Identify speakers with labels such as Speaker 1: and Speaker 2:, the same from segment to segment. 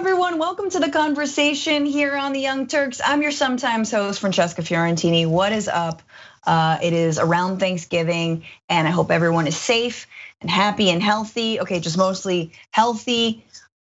Speaker 1: everyone. Welcome to the conversation here on the Young Turks. I'm your sometimes host, Francesca Fiorentini. What is up? Uh, it is around Thanksgiving, and I hope everyone is safe and happy and healthy. Okay, just mostly healthy.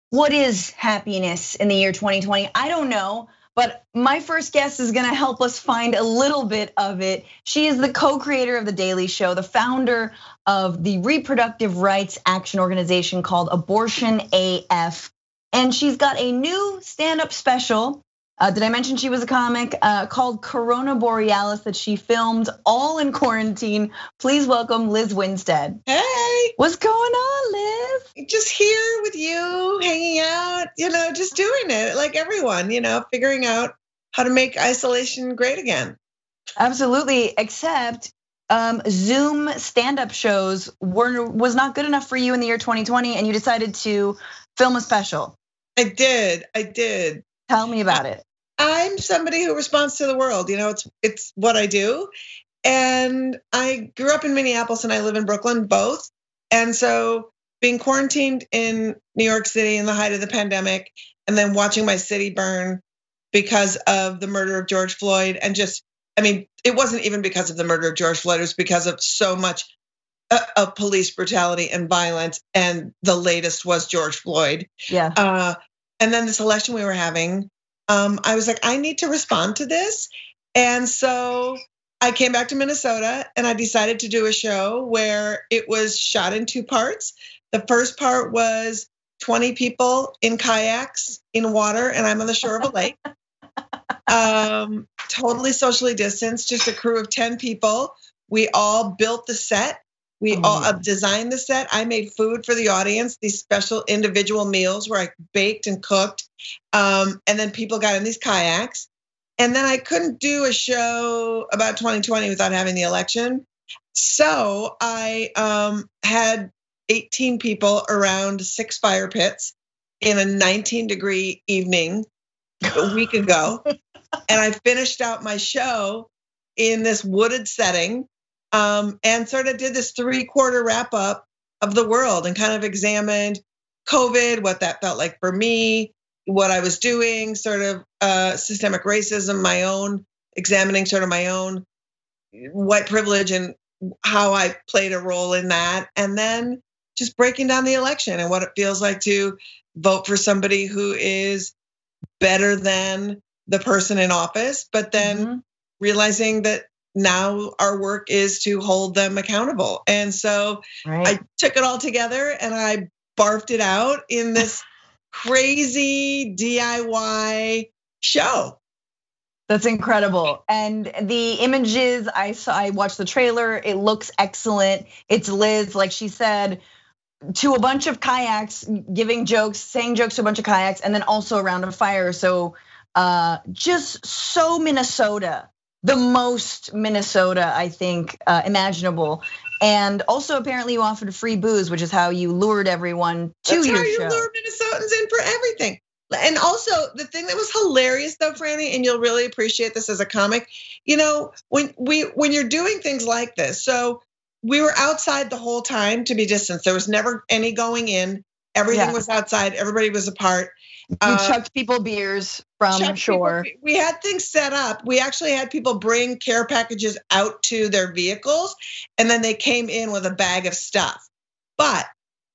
Speaker 1: What is happiness in the year 2020? I don't know. But my first guest is gonna help us find a little bit of it. She is the co creator of The Daily Show, the founder of the reproductive rights action organization called Abortion AF. And she's got a new stand up special. Uh, did I mention she was a comic uh, called Corona Borealis that she filmed all in quarantine? Please welcome Lizz Winstead.
Speaker 2: Hey.
Speaker 1: What's going on, Lizz?
Speaker 2: Just here with you, hanging out, you know, just doing it like everyone, you know, figuring out how to make isolation great again.
Speaker 1: Absolutely, except um, Zoom stand-up shows were was not good enough for you in the year 2020, and you decided to film a special.
Speaker 2: I did. I did.
Speaker 1: Tell me about it.
Speaker 2: I'm somebody who responds to the world. You know, it's it's what I do. And I grew up in Minneapolis and I live in Brooklyn, both. And so being quarantined in New York City in the height of the pandemic, and then watching my city burn because of the murder of George Floyd, and just, I mean, it wasn't even because of the murder of George Floyd, it was because of so much uh, of police brutality and violence. And the latest was George Floyd.
Speaker 1: Yeah.
Speaker 2: Uh, and then this election we were having, um, I was like, I need to respond to this. And so I came back to Minnesota and I decided to do a show where it was shot in two parts. The first part was 20 people in kayaks in water, and I'm on the shore of a lake. um, totally socially distanced, just a crew of 10 people. We all built the set. We oh, all uh, designed the set. I made food for the audience, these special individual meals where I baked and cooked. Um, and then people got in these kayaks. And then I couldn't do a show about 2020 without having the election. So I um, had 18 people around six fire pits in a 19 degree evening a week ago. and I finished out my show in this wooded setting um, and sort of did this three quarter wrap up of the world and kind of examined COVID, what that felt like for me, what I was doing, sort of uh, systemic racism, my own examining sort of my own white privilege and how I played a role in that, and then just breaking down the election and what it feels like to vote for somebody who is better than the person in office, but then mm-hmm. realizing that now our work is to hold them accountable. And so right. I took it all together and I barfed it out in this crazy DIY show.
Speaker 1: That's incredible. And the images I saw, I watched the trailer. It looks excellent. It's Lizz, like she said, to a bunch of kayaks, giving jokes, saying jokes to a bunch of kayaks, and then also around a fire. So uh, just so Minnesota the most Minnesota, I think, uh, imaginable. And also, apparently, you offered free booze, which is how you lured everyone to
Speaker 2: That's
Speaker 1: your
Speaker 2: how you
Speaker 1: show.
Speaker 2: lure Minnesotans in for everything. And also, the thing that was hilarious, though, Franny, and you'll really appreciate this as a comic. You know, when we when you're doing things like this, so we were outside the whole time to be distanced. There was never any going in. Everything yeah. was outside. Everybody was apart.
Speaker 1: You uh, chucked people beers from shore.
Speaker 2: People, we had things set up. We actually had people bring care packages out to their vehicles, and then they came in with a bag of stuff. But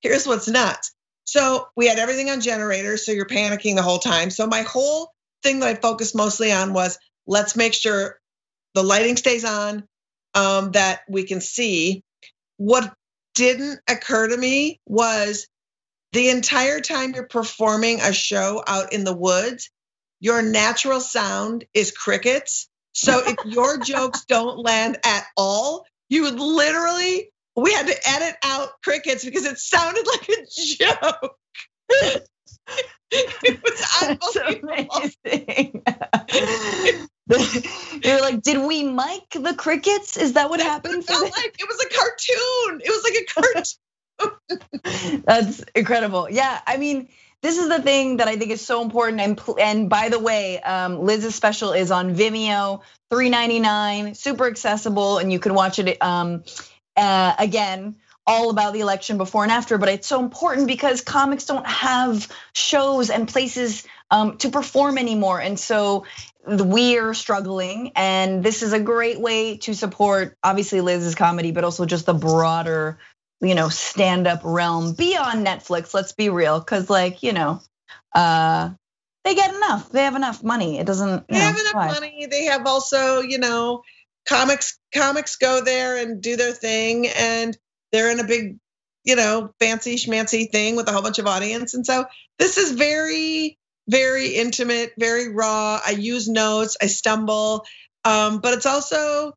Speaker 2: here's what's nuts. So we had everything on generators, so you're panicking the whole time. So my whole thing that I focused mostly on was let's make sure the lighting stays on, um, that we can see. What didn't occur to me was the entire time you're performing a show out in the woods, your natural sound is crickets. So if your jokes don't land at all, you would literally, we had to edit out crickets because it sounded like a joke. it was
Speaker 1: amazing. You're like, did we mic the crickets? Is that what happened?
Speaker 2: It felt like it was a cartoon. It was like a cartoon.
Speaker 1: That's incredible. Yeah, I mean, this is the thing that I think is so important. And and by the way, um, Lizz's special is on Vimeo, 3.99, super accessible, and you can watch it um, uh, again all about the election before and after, but it's so important because comics don't have shows and places um, to perform anymore. And so we are struggling, and this is a great way to support obviously Lizz's comedy, but also just the broader, you know, stand-up realm beyond Netflix. Let's be real, because like you know, uh, they get enough. They have enough money. It doesn't.
Speaker 2: they know, have enough why? money. They have also, you know, comics. Comics go there and do their thing, and they're in a big, you know, fancy schmancy thing with a whole bunch of audience. And so this is very very intimate, very raw. I use notes, I stumble, um, but it's also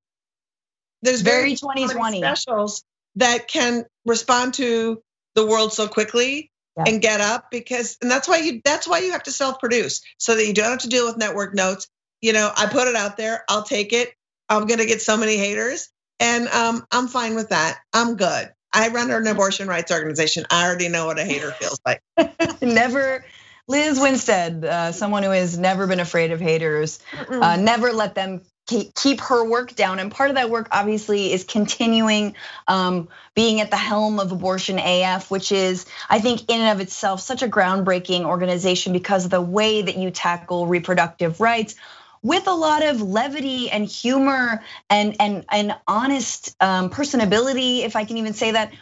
Speaker 2: there's
Speaker 1: very, very 2020
Speaker 2: specials that can respond to the world so quickly yeah. and get up because and that's why you that's why you have to self-produce so that you don't have to deal with network notes. You know, I put it out there, I'll take it. I'm gonna get so many haters, and um, I'm fine with that. I'm good. I run an abortion rights organization. I already know what a hater feels like.
Speaker 1: Never Lizz Winstead, uh, someone who has never been afraid of haters, uh, never let them keep her work down. And part of that work, obviously, is continuing um, being at the helm of Abortion AF, which is, I think, in and of itself, such a groundbreaking organization because of the way that you tackle reproductive rights with a lot of levity and humor and and and honest um, personability, if I can even say that,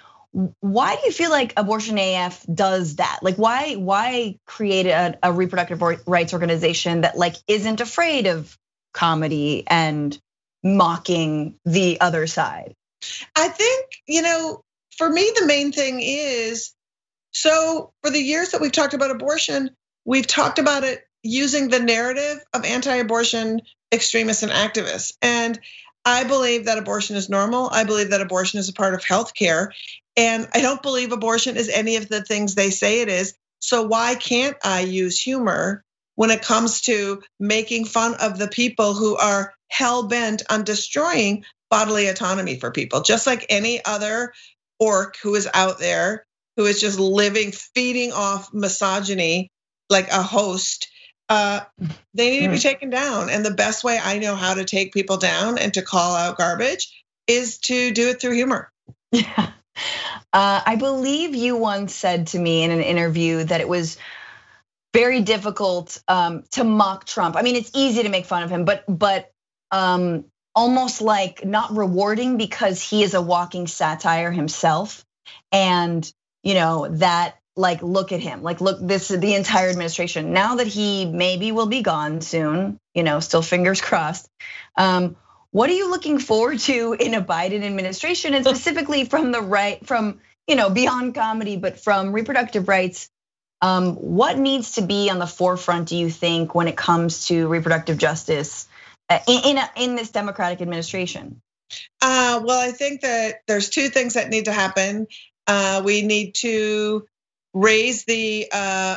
Speaker 1: why do you feel like abortion af does that like why why create a, a, reproductive rights organization that like isn't afraid of comedy and mocking the other side
Speaker 2: i think you know for me the main thing is so for the years that we've talked about abortion we've talked about it using the narrative of anti-abortion extremists and activists and I believe that abortion is normal. I believe that abortion is a part of healthcare. And I don't believe abortion is any of the things they say it is. So why can't I use humor when it comes to making fun of the people who are hell bent on destroying bodily autonomy for people, just like any other orc who is out there who is just living, feeding off misogyny like a host. Uh, they need to be taken down. And the best way I know how to take people down and to call out garbage is to do it through humor.
Speaker 1: Yeah. Uh, I believe you once said to me in an interview that it was very difficult um, to mock Trump. I mean, it's easy to make fun of him, but but um, almost like not rewarding because he is a walking satire himself, and you know that like look at him, like look this the entire administration. Now that he maybe will be gone soon, you know, still fingers crossed. Um, what are you looking forward to in a Biden administration, and specifically from the right, from you know beyond comedy, but from reproductive rights? Um, what needs to be on the forefront, do you think, when it comes to reproductive justice uh, in in, in this Democratic administration?
Speaker 2: Uh, well, I think that there's two things that need to happen. Uh, we need to raise the uh,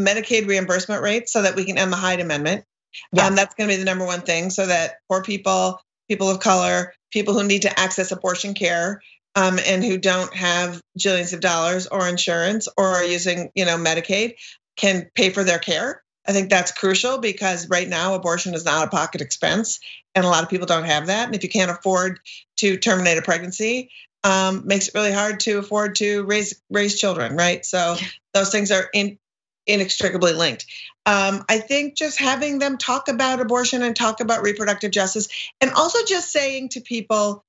Speaker 2: Medicaid reimbursement rate so that we can end the Hyde Amendment. Yes. Um, that's going to be the number one thing, so that poor people people of color, people who need to access abortion care, um, and who don't have jillions of dollars or insurance or are using, you know, Medicaid can pay for their care. I think that's crucial because right now abortion is not a pocket expense, and a lot of people don't have that. And if you can't afford to terminate a pregnancy, um, makes it really hard to afford to raise raise children, right? So those things are in, inextricably linked. Um, I think just having them talk about abortion and talk about reproductive justice, and also just saying to people,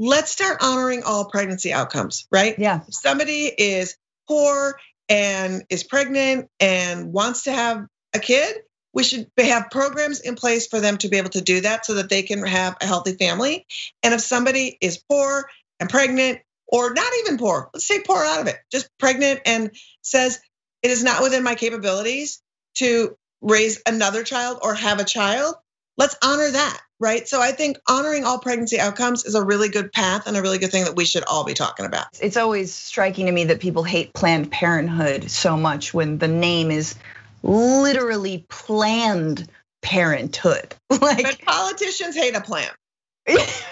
Speaker 2: let's start honoring all pregnancy outcomes, right?
Speaker 1: Yeah.
Speaker 2: If somebody is poor and is pregnant and wants to have a kid, we should have programs in place for them to be able to do that so that they can have a healthy family. And if somebody is poor and pregnant, or not even poor, let's say poor out of it, just pregnant and says, it is not within my capabilities to raise another child or have a child, let's honor that, right? So I think honoring all pregnancy outcomes is a really good path and a really good thing that we should all be talking about.
Speaker 1: It's always striking to me that people hate Planned Parenthood so much when the name is literally Planned Parenthood.
Speaker 2: Like but politicians hate a plan.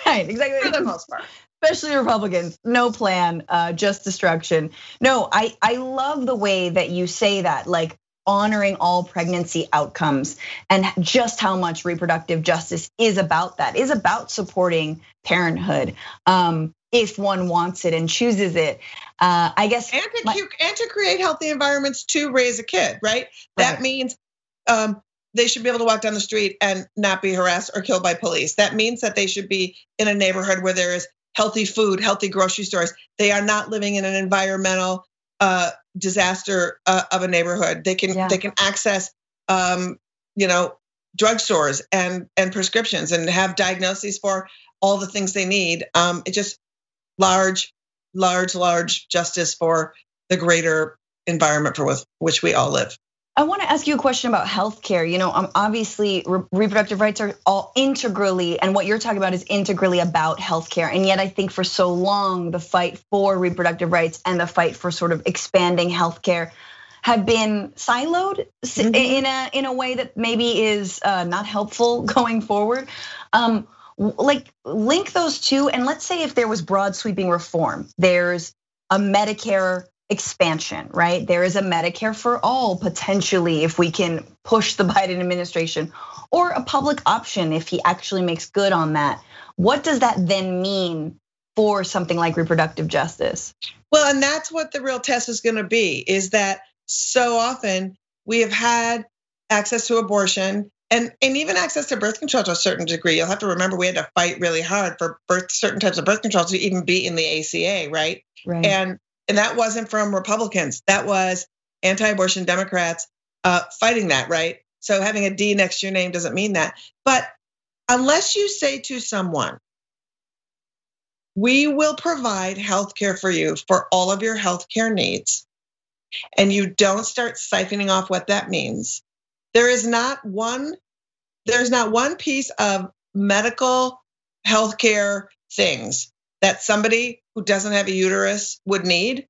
Speaker 1: right, exactly.
Speaker 2: For the most part
Speaker 1: especially Republicans, no plan, uh, just destruction. No, I I love the way that you say that, like honoring all pregnancy outcomes and just how much reproductive justice is about that is about supporting parenthood um, if one wants it and chooses it. Uh, I guess
Speaker 2: and to, my, and to create healthy environments to raise a kid, right? right. That means um, they should be able to walk down the street and not be harassed or killed by police. That means that they should be in a neighborhood where there is healthy food, healthy grocery stores. They are not living in an environmental uh, disaster uh, of a neighborhood. They can yeah. they can access um, you know drugstores and and prescriptions and have diagnoses for all the things they need. Um, it just large, large, large justice for the greater environment for which we all live.
Speaker 1: I want to ask you a question about healthcare. You know, um, obviously re- reproductive rights are all integrally, and what you're talking about is integrally about healthcare. And yet, I think for so long, the fight for reproductive rights and the fight for sort of expanding healthcare have been siloed mm-hmm. in a in a way that maybe is uh, not helpful going forward. Um, like link those two, and let's say if there was broad sweeping reform, there's a Medicare expansion, right? There is a Medicare for all potentially if we can push the Biden administration, or a public option if he actually makes good on that. What does that then mean for something like reproductive justice?
Speaker 2: Well, and that's what the real test is going to be is that so often we have had access to abortion and, and even access to birth control to a certain degree. You'll have to remember we had to fight really hard for birth, certain types of birth control to even be in the ACA, right? Right. And and that wasn't from Republicans. That was anti-abortion Democrats uh, fighting that, right? So having a D next to your name doesn't mean that. But unless you say to someone, we will provide health care for you for all of your health care needs, and you don't start siphoning off what that means, there is not one, there's not one piece of medical healthcare things that somebody who doesn't have a uterus would need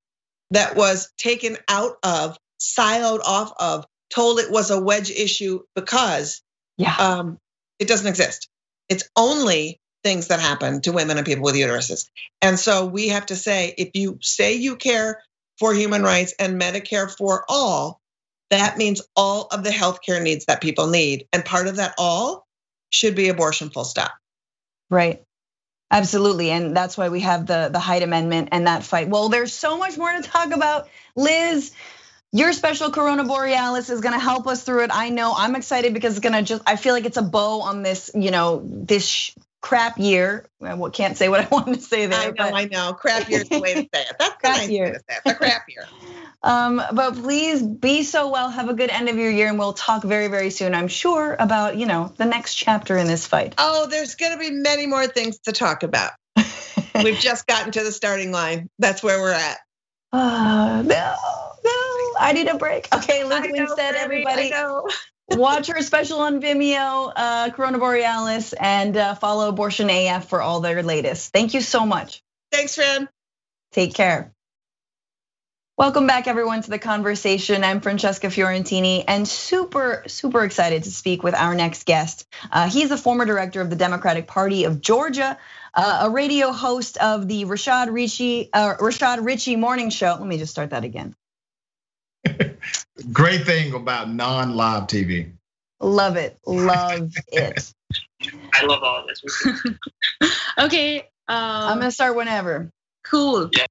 Speaker 2: that was taken out of, siloed off of, told it was a wedge issue because yeah. um, it doesn't exist. It's only things that happen to women and people with uteruses. And so we have to say if you say you care for human rights and Medicare for all, that means all of the healthcare needs that people need. And part of that all should be abortion full stop.
Speaker 1: Right. Absolutely, and that's why we have the the Hyde Amendment and that fight. Well, there's so much more to talk about, Lizz. Your special Corona Borealis is gonna help us through it. I know. I'm excited because it's gonna just. I feel like it's a bow on this, you know, this crap year. I can't say what I wanted to say there. I
Speaker 2: know, but. I know. Crap year is the way to say it. That's crap nice year. To say it. The crap year.
Speaker 1: Um, but please be so well. Have a good end of your year, and we'll talk very, very soon. I'm sure about you know the next chapter in this fight.
Speaker 2: Oh, there's going to be many more things to talk about. We've just gotten to the starting line. That's where we're at.
Speaker 1: Uh, no, no, I need a break. Okay, Lizz Winstead, everybody. Watch her special on Vimeo, uh, Corona Borealis, and uh, follow Abortion AF for all their latest. Thank you so much.
Speaker 2: Thanks, Fran.
Speaker 1: Take care. Welcome back, everyone, to the conversation. I'm Francesca Fiorentini, and super, super excited to speak with our next guest. Uh, he's the former director of the Democratic Party of Georgia, uh, a radio host of the Rashad Richey, uh, Rashad Richey Morning Show. Let me just start that again.
Speaker 3: Great thing about non-live TV.
Speaker 1: Love it, love it.
Speaker 4: I love all of this.
Speaker 1: okay, um, I'm gonna start whenever.
Speaker 4: Cool. Yeah.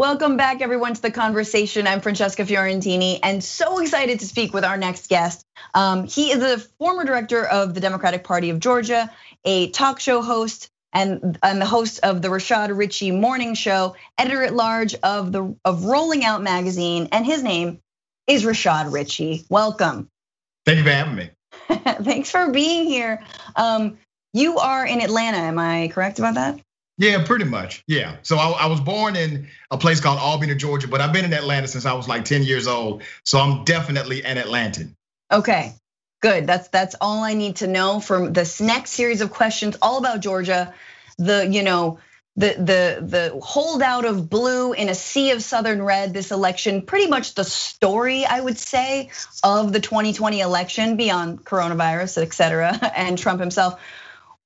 Speaker 1: Welcome back, everyone, to the conversation. I'm Francesca Fiorentini, and so excited to speak with our next guest. Um, he is the former director of the Democratic Party of Georgia, a talk show host, and, and the host of the Rashad Richey Morning Show, editor at large of the of Rolling Out magazine, and his name is Rashad Richey. Welcome.
Speaker 3: Thank you for having me.
Speaker 1: Thanks for being here. Um, you are in Atlanta, am I correct about that?
Speaker 3: Yeah, pretty much. Yeah. So I, I, was born in a place called Albany, Georgia, but I've been in Atlanta since I was like 10 years old. So I'm definitely an Atlantan.
Speaker 1: Okay. Good. That's that's all I need to know from this next series of questions, all about Georgia. The, you know, the the the holdout of blue in a sea of southern red this election pretty much the story i would say of the 2020 election beyond coronavirus et cetera and trump himself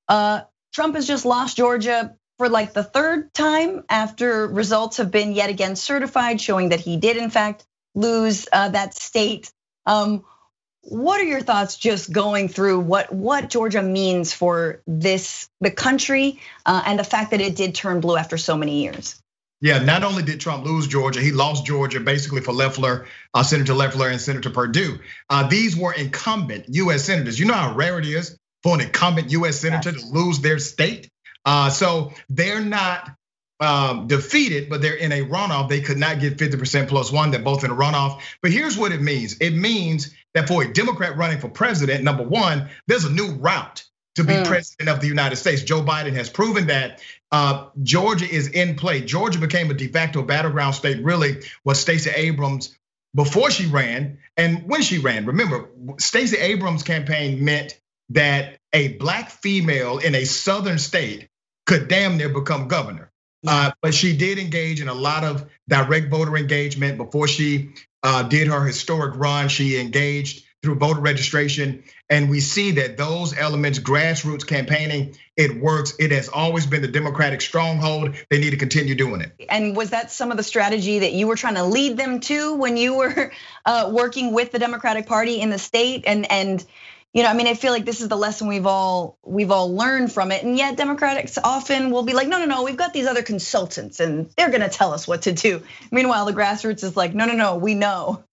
Speaker 1: uh, trump has just lost georgia for like the third time after results have been yet again certified, showing that he did in fact lose uh, that state. Um, what are your thoughts just going through what what Georgia means for this the country uh, and the fact that it did turn blue after so many years?
Speaker 3: Yeah, not only did Trump lose Georgia, he lost Georgia basically for Loeffler, uh, Senator Loeffler and Senator Perdue. Uh, these were incumbent U.S. senators. You know how rare it is for an incumbent U.S. senator yes. to lose their state. Uh, so they're not um, defeated, but they're in a runoff. They could not get 50% plus one. They're both in a runoff. But here's what it means it means that for a Democrat running for president, number one, there's a new route to be mm. president of the United States. Joe Biden has proven that uh, Georgia is in play. Georgia became a de facto battleground state, really, was Stacey Abrams before she ran and when she ran. Remember, Stacey Abrams' campaign meant that a black female in a southern state could damn near become governor. Uh, but she did engage in a lot of direct voter engagement before she uh, did her historic run. She engaged through voter registration. And we see that those elements, grassroots campaigning, it works. It has always been the Democratic stronghold. They need to continue doing it.
Speaker 1: And was that some of the strategy that you were trying to lead them to when you were uh, working with the Democratic Party in the state? And and you know, I mean, I feel like this is the lesson we've all we've all learned from it. And yet Democrats often will be like, no, no, no, we've got these other consultants and they're gonna tell us what to do. Meanwhile, the grassroots is like, no, no, no, we know.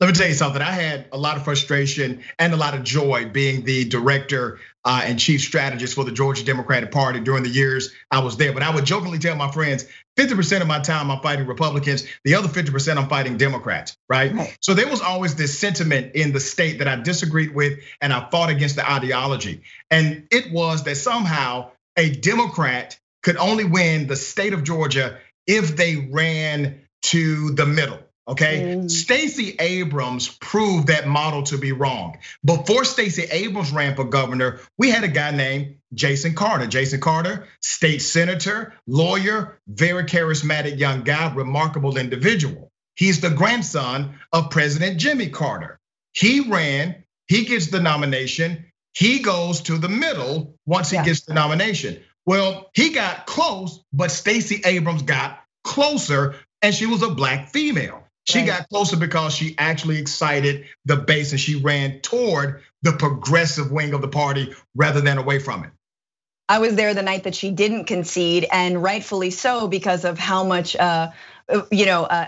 Speaker 3: Let me tell you something. I had a lot of frustration and a lot of joy being the director uh, and chief strategist for the Georgia Democratic Party during the years I was there. But I would jokingly tell my friends 50% of my time I'm fighting Republicans, the other 50% I'm fighting Democrats, right? right? So there was always this sentiment in the state that I disagreed with and I fought against the ideology. And it was that somehow a Democrat could only win the state of Georgia if they ran to the middle. Okay, mm. Stacey Abrams proved that model to be wrong. Before Stacey Abrams ran for governor, we had a guy named Jason Carter. Jason Carter, state senator, lawyer, very charismatic young guy, remarkable individual. He's the grandson of President Jimmy Carter. He ran, he gets the nomination, he goes to the middle once he yeah. gets the nomination. Well, he got close, but Stacey Abrams got closer, and she was a black female. She right. got closer because she actually excited the base and she ran toward the progressive wing of the party rather than away from it.
Speaker 1: I was there the night that she didn't concede, and rightfully so because of how much. Uh, you know, uh,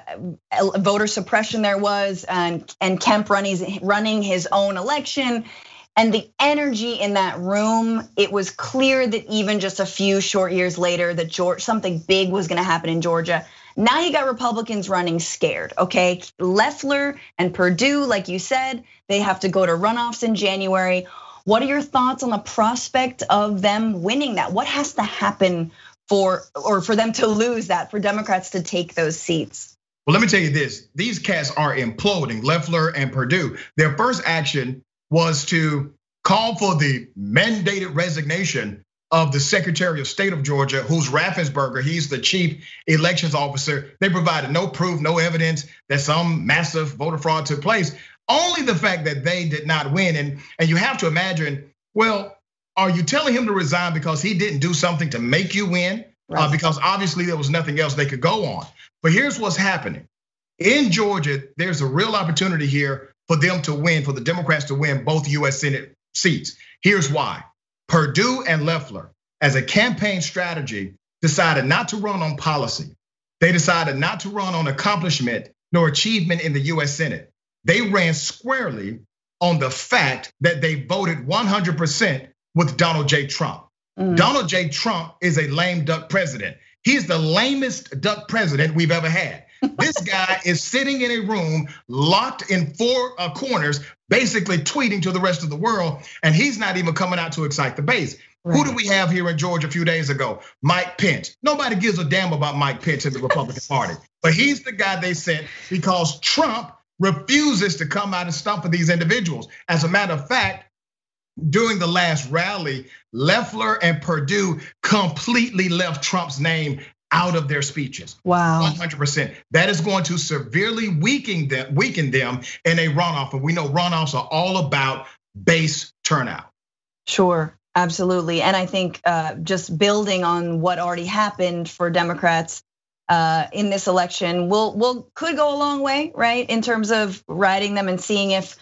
Speaker 1: voter suppression there was, and and Kemp running running his own election, and the energy in that room. It was clear that even just a few short years later, that George something big was going to happen in Georgia. Now you got Republicans running scared, okay? Loeffler and Perdue, like you said, they have to go to runoffs in January. What are your thoughts on the prospect of them winning that? What has to happen for or for them to lose that, for Democrats to take those seats?
Speaker 3: Well, let me tell you this: these cats are imploding. Loeffler and Perdue. Their first action was to call for the mandated resignation of the Secretary of State of Georgia, who's Raffensperger. He's the chief elections officer. They provided no proof, no evidence that some massive voter fraud took place. Only the fact that they did not win. And, and you have to imagine, well, are you telling him to resign because he didn't do something to make you win? Uh, right. Because obviously there was nothing else they could go on. But here's what's happening. In Georgia, there's a real opportunity here for them to win, for the Democrats to win both US Senate seats. Here's why. Perdue and Loeffler, as a campaign strategy, decided not to run on policy. They decided not to run on accomplishment nor achievement in the US Senate. They ran squarely on the fact that they voted 100% with Donald J. Trump. Mm. Donald J. Trump is a lame duck president. He's the lamest duck president we've ever had. This guy is sitting in a room locked in four uh, corners, basically tweeting to the rest of the world, and he's not even coming out to excite the base. Right. Who do we have here in Georgia a few days ago? Mike Pence. Nobody gives a damn about Mike Pence in the Republican Party, but he's the guy they sent because Trump refuses to come out and stump for these individuals. As a matter of fact, during the last rally, Loeffler and Perdue completely left Trump's name out of their speeches.
Speaker 1: Wow.
Speaker 3: 100%. That is going to severely weaken them, weaken them in a runoff. And we know runoffs are all about base turnout.
Speaker 1: Sure. Absolutely. And I think uh, just building on what already happened for Democrats uh, in this election will will could go a long way, right? In terms of riding them and seeing if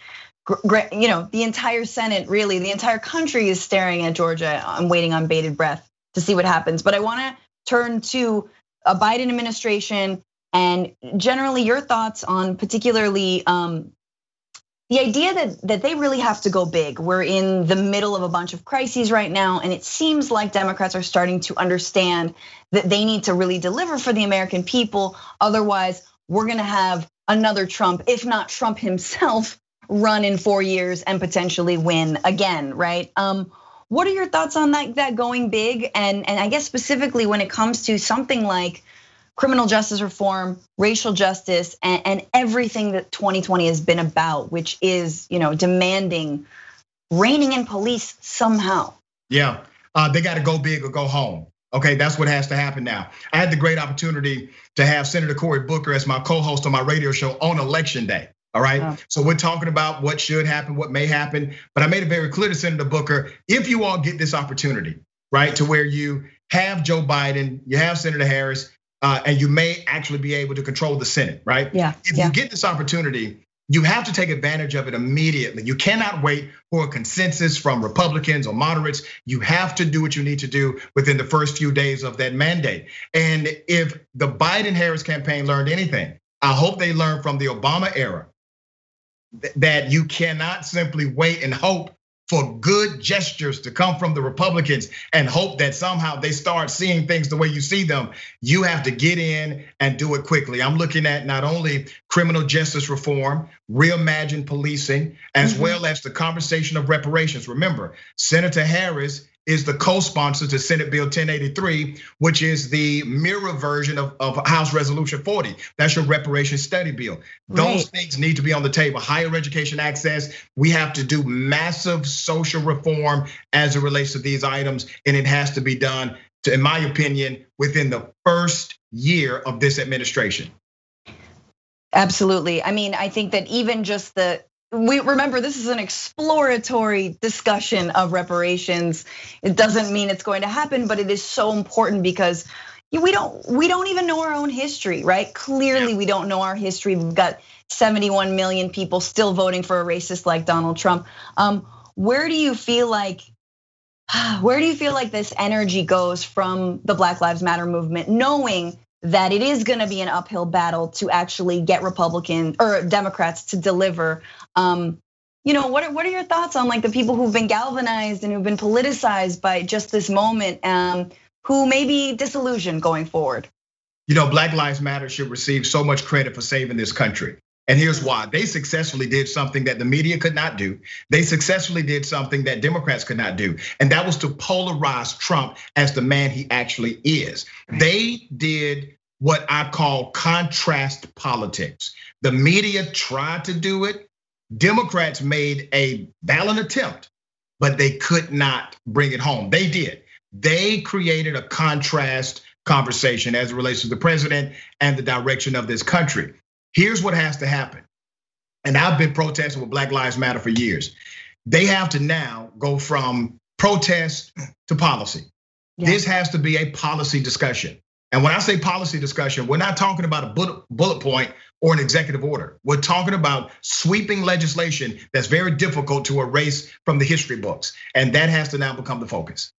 Speaker 1: you know, the entire Senate, really, the entire country is staring at Georgia. I'm waiting on bated breath to see what happens. But I want to turn to a Biden administration and generally your thoughts on particularly um, the idea that that they really have to go big. We're in the middle of a bunch of crises right now, and it seems like Democrats are starting to understand that they need to really deliver for the American people. Otherwise, we're going to have another Trump, if not Trump himself, run in four years and potentially win again, right? Um, what are your thoughts on that? That going big, and and I guess specifically when it comes to something like criminal justice reform, racial justice, and, and everything that 2020 has been about, which is you know demanding reining in police somehow.
Speaker 3: Yeah, uh, they got to go big or go home. Okay, that's what has to happen now. I had the great opportunity to have Senator Cory Booker as my co-host on my radio show on election day. All right. Oh. So we're talking about what should happen, what may happen. But I made it very clear to Senator Booker if you all get this opportunity, right, to where you have Joe Biden, you have Senator Harris, uh, and you may actually be able to control the Senate, right?
Speaker 1: Yeah.
Speaker 3: If
Speaker 1: yeah.
Speaker 3: you get this opportunity, you have to take advantage of it immediately. You cannot wait for a consensus from Republicans or moderates. You have to do what you need to do within the first few days of that mandate. And if the Biden Harris campaign learned anything, I hope they learned from the Obama era that you cannot simply wait and hope for good gestures to come from the Republicans and hope that somehow they start seeing things the way you see them. You have to get in and do it quickly. I'm looking at not only criminal justice reform, reimagine policing, as mm-hmm. well as the conversation of reparations. Remember, Senator Harris is the co-sponsor to Senate Bill 1083, which is the mirror version of, of House Resolution 40. That's your reparation study bill. Those right. things need to be on the table. Higher education access. We have to do massive social reform as it relates to these items, and it has to be done, to, in my opinion, within the first year of this administration.
Speaker 1: Absolutely. I mean, I think that even just the we remember this is an exploratory discussion of reparations. It doesn't mean it's going to happen, but it is so important because we don't we don't even know our own history, right? Clearly, we don't know our history. We've got 71 million people still voting for a racist like Donald Trump. Um, where do you feel like where do you feel like this energy goes from the Black Lives Matter movement, knowing that it is going to be an uphill battle to actually get Republican or Democrats to deliver. Um, you know, what are, what are your thoughts on like the people who've been galvanized and who've been politicized by just this moment, um, who may be disillusioned going forward?
Speaker 3: You know, Black Lives Matter should receive so much credit for saving this country. And here's why they successfully did something that the media could not do. They successfully did something that Democrats could not do. And that was to polarize Trump as the man he actually is. They did what I call contrast politics. The media tried to do it. Democrats made a valiant attempt, but they could not bring it home. They did. They created a contrast conversation as it relates to the president and the direction of this country. Here's what has to happen. And I've been protesting with Black Lives Matter for years. They have to now go from protest to policy. Yeah. This has to be a policy discussion. And when I say policy discussion, we're not talking about a bullet point or an executive order. We're talking about sweeping legislation that's very difficult to erase from the history books. And that has to now become the focus.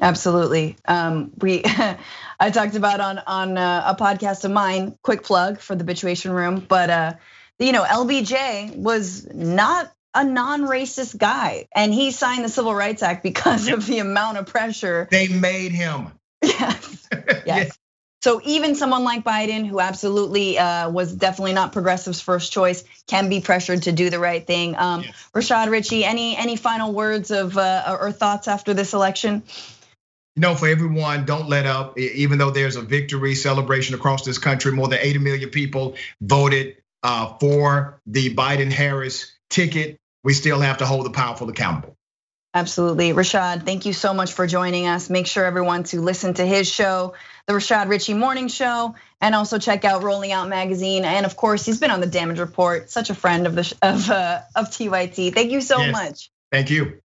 Speaker 1: Absolutely. Um, we, I talked about on on uh, a podcast of mine. Quick plug for the Bitchuation Room, but uh, you know, LBJ was not a non-racist guy, and he signed the Civil Rights Act because of the amount of pressure
Speaker 3: they made him.
Speaker 1: Yes. Yes. So even someone like Biden, who absolutely uh, was definitely not progressive's first choice, can be pressured to do the right thing. Um, yes. Rashad Richey, any any final words of uh, or thoughts after this election?
Speaker 3: You know, for everyone, don't let up. Even though there's a victory celebration across this country, more than 80 million people voted uh, for the Biden-Harris ticket. We still have to hold the powerful accountable.
Speaker 1: Absolutely. Rashad, thank you so much for joining us. Make sure everyone to listen to his show, The Rashad Richey Morning Show, and also check out Rolling Out Magazine. And of course, he's been on the Damage Report, such a friend of the of uh, of TYT. Thank you so yes. much.
Speaker 3: Thank you.